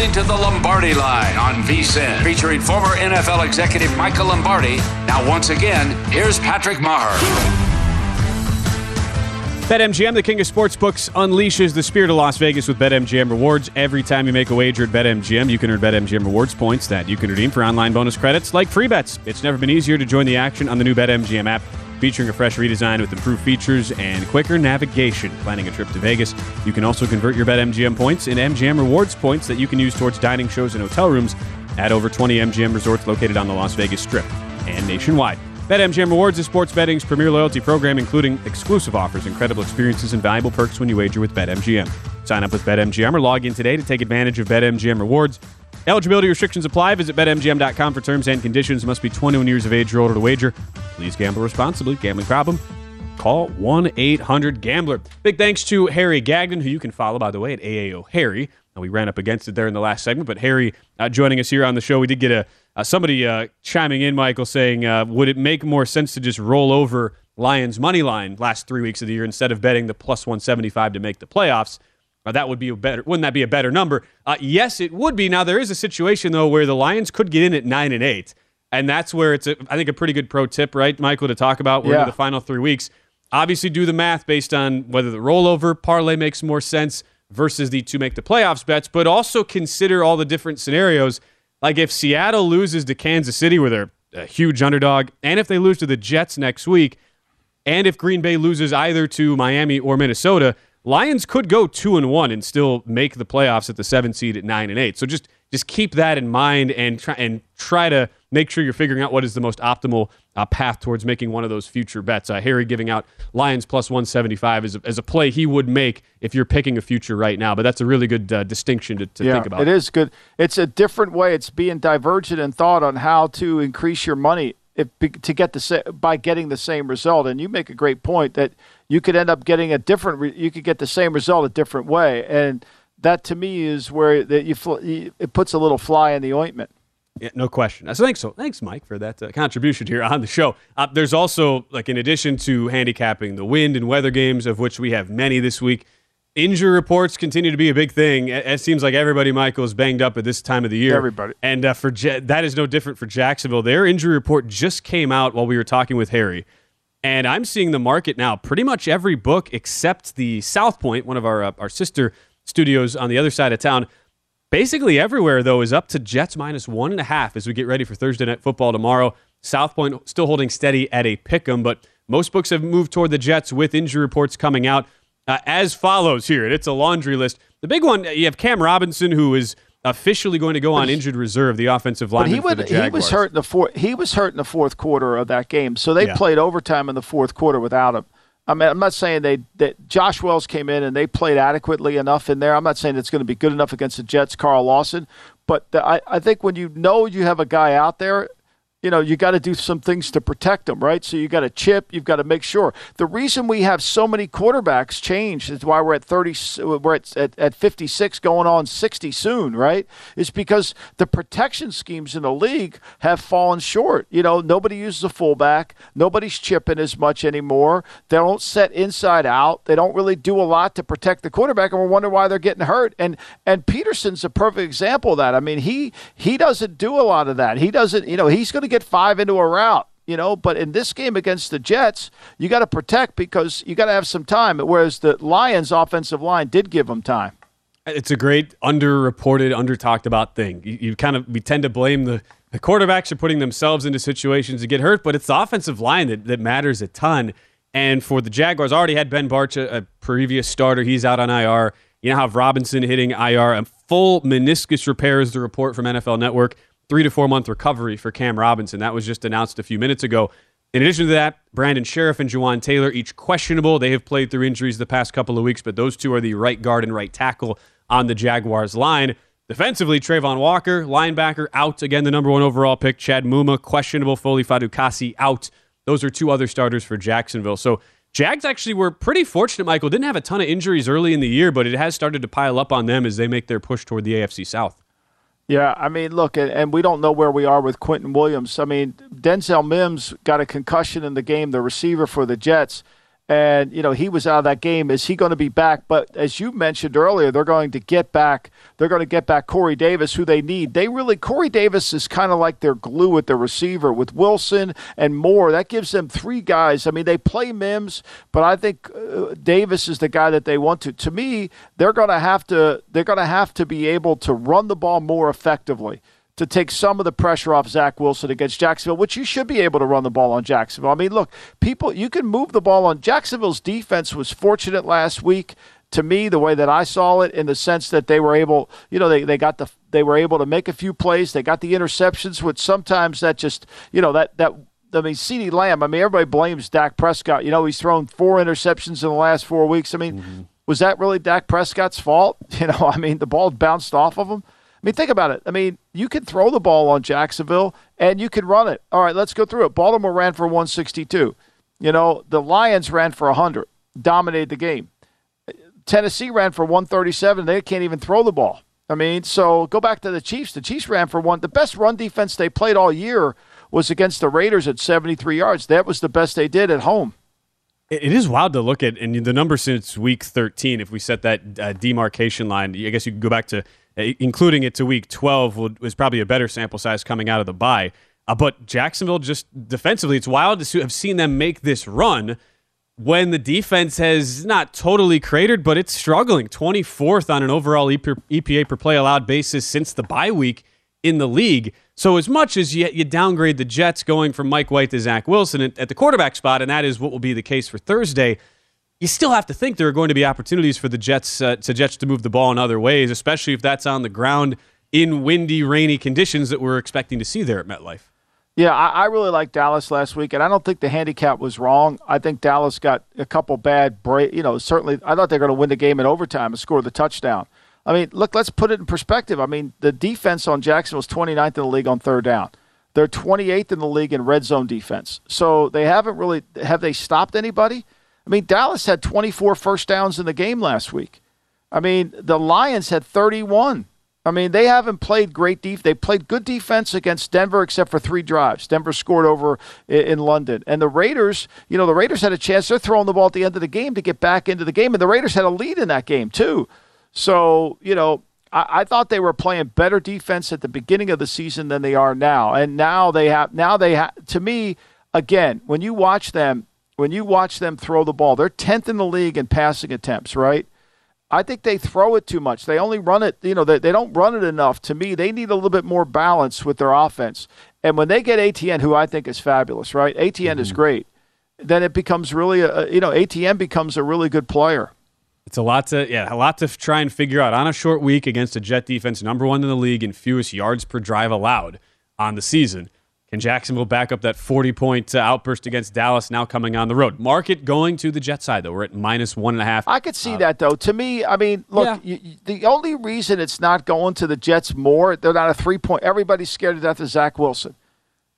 [SPEAKER 1] Listening to the Lombardi Line on VSIN, featuring former NFL executive Michael Lombardi. Now, once again, here's Patrick Meagher.
[SPEAKER 2] BetMGM, the king of sportsbooks, unleashes the spirit of Las Vegas with BetMGM rewards. Every time you make a wager at BetMGM, you can earn BetMGM rewards points that you can redeem for online bonus credits like free bets. It's never been easier to join the action on the new BetMGM app, featuring a fresh redesign with improved features and quicker navigation. Planning a trip to Vegas, you can also convert your BetMGM points into MGM rewards points that you can use towards dining shows and hotel rooms at over 20 MGM resorts located on the Las Vegas Strip and nationwide. BetMGM Rewards is sports betting's premier loyalty program, including exclusive offers, incredible experiences, and valuable perks when you wager with BetMGM. Sign up with BetMGM or log in today to take advantage of BetMGM Rewards. Eligibility restrictions apply. Visit BetMGM.com for terms and conditions. Must be 21 years of age or older to wager. Please gamble responsibly. Gambling problem? Call 1 800 Gambler. Big thanks to Harry Gagnon, who you can follow, by the way, at AAO Harry. Now, we ran up against it there in the last segment, but Harry uh, joining us here on the show. We did get a uh, somebody uh, chiming in, Michael, saying, uh, would it make more sense to just roll over Lions money line last three weeks of the year instead of betting the plus 175 to make the playoffs? Uh, that would be a better. Wouldn't that be a better number? Uh, yes, it would be. Now there is a situation though where the Lions could get in at nine and eight, and that's where it's a, I think a pretty good pro tip, right, Michael, to talk about. We're
[SPEAKER 4] Yeah.
[SPEAKER 2] in the final three weeks. Obviously, do the math based on whether the rollover parlay makes more sense versus the to make the playoffs bets, but also consider all the different scenarios. Like if Seattle loses to Kansas City, where they're a huge underdog, and if they lose to the Jets next week, and if Green Bay loses either to Miami or Minnesota, Lions could go two and one and still make the playoffs at the seven seed at nine and eight. So just just keep that in mind and try and try to make sure you're figuring out what is the most optimal uh, path towards making one of those future bets. Uh, Harry giving out Lions plus 175 is a, as a play he would make if you're picking a future right now. But that's a really good uh, distinction to, to
[SPEAKER 4] yeah,
[SPEAKER 2] think about.
[SPEAKER 4] It is good. It's a different way. It's being divergent in thought on how to increase your money if, to get the by getting the same result. And you make a great point that you could end up getting a different. You could get the same result a different way, and that to me is where that you it puts a little fly in the ointment.
[SPEAKER 2] Yeah, no question. So thanks, so thanks, Mike, for that uh, contribution here on the show. Uh, there's also like in addition to handicapping the wind and weather games, of which we have many this week. Injury reports continue to be a big thing. It, seems like everybody, Michael, is banged up at this time of the year.
[SPEAKER 4] Everybody.
[SPEAKER 2] and uh, for Ja- that is no different for Jacksonville. Their injury report just came out while we were talking with Harry, and I'm seeing the market now. Pretty much every book except the South Point, one of our uh, our sister studios on the other side of town. Basically everywhere though is up to Jets minus one and a half as we get ready for Thursday night football tomorrow. South Point still holding steady at a pick 'em, but most books have moved toward the Jets with injury reports coming out uh, as follows here. And it's a laundry list. The big one you have Cam Robinson who is officially going to go on injured reserve, the offensive
[SPEAKER 4] But
[SPEAKER 2] lineman
[SPEAKER 4] he would, he was hurt in the fourth. He was hurt in the fourth quarter of that game, so they
[SPEAKER 2] Yeah.
[SPEAKER 4] played overtime in the fourth quarter without him. I mean, I'm not saying they that Josh Wells came in and they played adequately enough in there. I'm not saying it's going to be good enough against the Jets, Carl Lawson, but the, I, I think when you know you have a guy out there, you know, you got to do some things to protect them, right? So you got to chip, you've got to make sure. The reason we have so many quarterbacks change is why we're at 30, we're at, at, at 56 going on 60 soon, right? Is because the protection schemes in the league have fallen short. You know, nobody uses a fullback, nobody's chipping as much anymore. They don't set inside out. They don't really do a lot to protect the quarterback, and we're wondering why they're getting hurt. And and Peterson's a perfect example of that. I mean, he he doesn't do a lot of that. He doesn't, you know, he's going to get five into a route you know. But in this game against the Jets, you got to protect because you got to have some time. Whereas the Lions' offensive line did give them time.
[SPEAKER 2] It's a great underreported, under talked about thing. You, you, kind of we tend to blame the, the quarterbacks are putting themselves into situations to get hurt, but it's the offensive line that, that matters a ton. And for the Jaguars, already had Ben Bartch, a, a previous starter. He's out on IR. You now have Robinson hitting IR. A full meniscus repair is the report from NFL Network three to four month recovery for Cam Robinson. That was just announced a few minutes ago. In addition to that, Brandon Scherff and Jawaan Taylor, each questionable. They have played through injuries the past couple of weeks, but those two are the right guard and right tackle on the Jaguars line. Defensively, Travon Walker, linebacker, out. Again, the number one overall pick. Chad Muma, questionable. Foley Fatukasi, out. Those are two other starters for Jacksonville. So Jags actually were pretty fortunate, Michael. Didn't have a ton of injuries early in the year, but it has started to pile up on them as they make their push toward the AFC South.
[SPEAKER 4] Yeah, I mean, look, and, and, we don't know where we are with Quinnen Williams. I mean, Denzel Mims got a concussion in the game, the receiver for the Jets and you know he was out of that game. Is he going to be back? But as you mentioned earlier, they're going to get back. They're going to get back Corey Davis, who they need. They really Corey Davis is kind of like their glue at the receiver with Wilson and Moore. That gives them three guys. I mean, they play Mims, but I think uh, Davis is the guy that they want to. To me, they're going to have to. They're going to have to be able to run the ball more effectively to take some of the pressure off Zach Wilson against Jacksonville, which you should be able to run the ball on Jacksonville. I mean, look, people, you can move the ball on. Jacksonville's defense was fortunate last week. To me, the way that I saw it, in the sense that they were able, you know, they, they got the they were able to make a few plays. They got the interceptions, which sometimes that just, you know, that that I mean, CeeDee Lamb. I mean, everybody blames Dak Prescott. You know, he's thrown four interceptions in the last four weeks. I mean, mm-hmm. was that really Dak Prescott's fault? You know, I mean, the ball bounced off of him. I mean, think about it. I mean, you can throw the ball on Jacksonville and you can run it. All right, let's go through it. Baltimore ran for 162. You know, the Lions ran for 100, dominated the game. Tennessee ran for 137. They can't even throw the ball. I mean, so go back to the Chiefs. The Chiefs ran for one. The best run defense they played all year was against the Raiders at 73 yards. That was the best they did at home.
[SPEAKER 2] It is wild to look at, and the number since week 13, if we set that uh, demarcation line, I guess you could go back to uh, including it to week 12 was probably a better sample size coming out of the bye. Uh, but Jacksonville just defensively, it's wild to have seen them make this run when the defense has not totally cratered, but it's struggling. 24th on an overall EPA per play allowed basis since the bye week in the league. So as much as you, you downgrade the Jets going from Mike White to Zach Wilson at, at the quarterback spot, and that is what will be the case for Thursday – you still have to think there are going to be opportunities for the Jets uh, to Jets to move the ball in other ways, especially if that's on the ground in windy, rainy conditions that we're expecting to see there at MetLife.
[SPEAKER 4] Yeah, I, I really liked Dallas last week, and I don't think the handicap was wrong. I think Dallas got a couple bad break. You know, certainly I thought they were going to win the game in overtime and score the touchdown. I mean, look, let's put it in perspective. I mean, the defense on Jackson was 29th in the league on third down. They're 28th in the league in red zone defense. So they haven't really have they stopped anybody? I mean, Dallas had 24 first downs in the game last week. I mean, the Lions had 31. I mean, they haven't played great defense. They played good defense against Denver, except for three drives. Denver scored over in London, and the Raiders. You know, the Raiders had a chance. They're throwing the ball at the end of the game to get back into the game, and the Raiders had a lead in that game too. So, you know, I, I thought they were playing better defense at the beginning of the season than they are now, and now they have. Now they have. To me, again, when you watch them, when you watch them throw the ball, they're 10th in the league in passing attempts, right? I think they throw it too much. They only run it, you know, they, they don't run it enough. To me, they need a little bit more balance with their offense. And when they get Etienne, who I think is fabulous, right? Etienne mm-hmm. is great. Then it becomes really, a, you know, Etienne becomes a really good player.
[SPEAKER 2] It's a lot to, yeah, a lot to try and figure out on a short week against a Jet defense, number one in the league in fewest yards per drive allowed on the season. Can Jacksonville back up that 40 point uh, outburst against Dallas now coming on the road? Market going to the Jet side, though. We're at minus one and a half.
[SPEAKER 4] I could see uh, that, though. To me, I mean, look, yeah. you, the only reason it's not going to the Jets more, they're not a three point. Everybody's scared to death of Zach Wilson.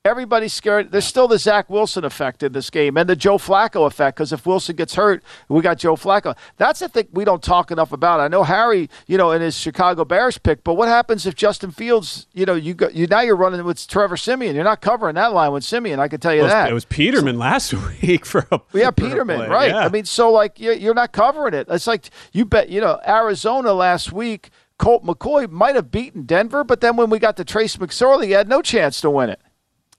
[SPEAKER 4] Everybody's scared. There's still the Zach Wilson effect in this game and the Joe Flacco effect because if Wilson gets hurt, we got Joe Flacco. That's the thing we don't talk enough about. I know Harry, you know, in his Chicago Bears pick, but what happens if Justin Fields, you know, you got you now you're running with Trevor Siemian. You're not covering that line with Siemian. I can tell you
[SPEAKER 2] was,
[SPEAKER 4] that.
[SPEAKER 2] It was Peterman last week for a
[SPEAKER 4] yeah,
[SPEAKER 2] for
[SPEAKER 4] Peterman, right?
[SPEAKER 2] Yeah.
[SPEAKER 4] I mean, so like you're, you're not covering it. It's like you bet, you know, Arizona last week. Colt McCoy might have beaten Denver, but then when we got to Trace McSorley, he had no chance to win it.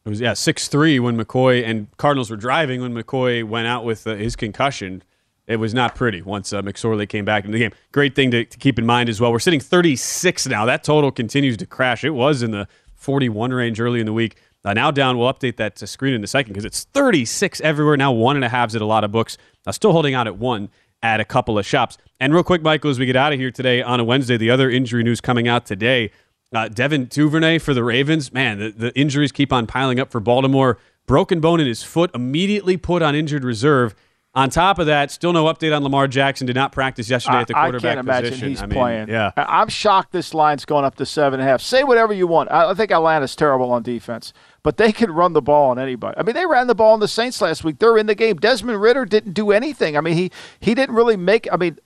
[SPEAKER 2] It was yeah six three when McCoy and Cardinals were driving when McCoy went out with uh, his concussion. It was not pretty once uh, McSorley came back into the game. Great thing to, to keep in mind as well. We're sitting 36 now. That total continues to crash. It was in the 41 range early in the week. Uh, now down. We'll update that to screen in a second because it's 36 everywhere now. One and a halves at a lot of books. Uh, still holding out at one at a couple of shops. And real quick, Michael, as we get out of here today on a Wednesday, the other injury news coming out today. Uh, Devin Duvernay for the Ravens. Man, the, the injuries keep on piling up for Baltimore. Broken bone in his foot, immediately put on injured reserve. On top of that, still no update on Lamar Jackson. Did not practice yesterday at the quarterback
[SPEAKER 4] I can't imagine
[SPEAKER 2] position.
[SPEAKER 4] he's
[SPEAKER 2] I mean,
[SPEAKER 4] playing.
[SPEAKER 2] Yeah.
[SPEAKER 4] I'm shocked this line's going up to seven and a half. Say whatever you want. I I think Atlanta's terrible on defense, but they can run the ball on anybody. I mean, they ran the ball on the Saints last week. They're in the game. Desmond Ridder didn't do anything. I mean, he he didn't really make. I mean.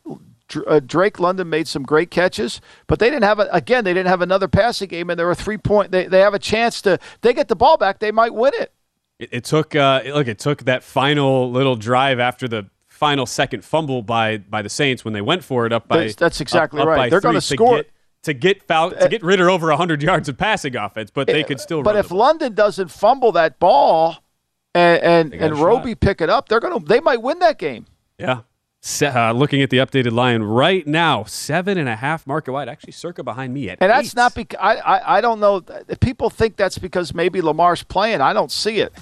[SPEAKER 4] Uh, Drake London made some great catches, but they didn't have a, again. They didn't have another passing game, and they're three point. They, they have a chance to. They get the ball back, they might win it.
[SPEAKER 2] It, it took uh, look. It took that final little drive after the final second fumble by by the Saints when they went for it up by.
[SPEAKER 4] That's- that's exactly
[SPEAKER 2] up- up
[SPEAKER 4] right. They're gonna score.
[SPEAKER 2] get- to get foul, to get Ridder over 100 yards of passing offense, but they could still.
[SPEAKER 4] But if London doesn't fumble that ball, and and, and. Roby pick it up, they're gonna. They might win that game.
[SPEAKER 2] Yeah. Uh, looking at the updated line right now, seven and a half market wide. Actually, Circa behind me at
[SPEAKER 4] And that's
[SPEAKER 2] eight.
[SPEAKER 4] not because I, I I don't know. People think that's because maybe Lamar's playing. I don't see it.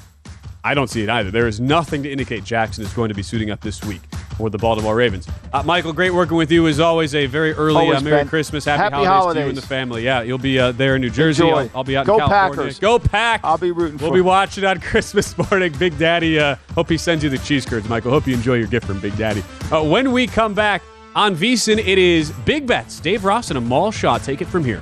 [SPEAKER 2] I don't see it either. There is nothing to indicate Jackson is going to be suiting up this week for the Baltimore Ravens. Uh, Michael, great working with you as always. A very early uh, Merry. Christmas, Happy,
[SPEAKER 4] Happy
[SPEAKER 2] holidays, to you and the family. Yeah, you'll be uh, there in New Jersey. I'll, I'll be out
[SPEAKER 4] Go
[SPEAKER 2] in California.
[SPEAKER 4] Packers.
[SPEAKER 2] Go Pack!
[SPEAKER 4] I'll be rooting
[SPEAKER 2] We'll be
[SPEAKER 4] them.
[SPEAKER 2] watching on Christmas morning. Big Daddy, uh, hope he sends you the cheese curds, Michael. Hope you enjoy your gift from Big Daddy. Uh, when we come back on VSIN, it is Big Bets. Dave Ross and Amal Shaw take it from here.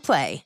[SPEAKER 8] Play.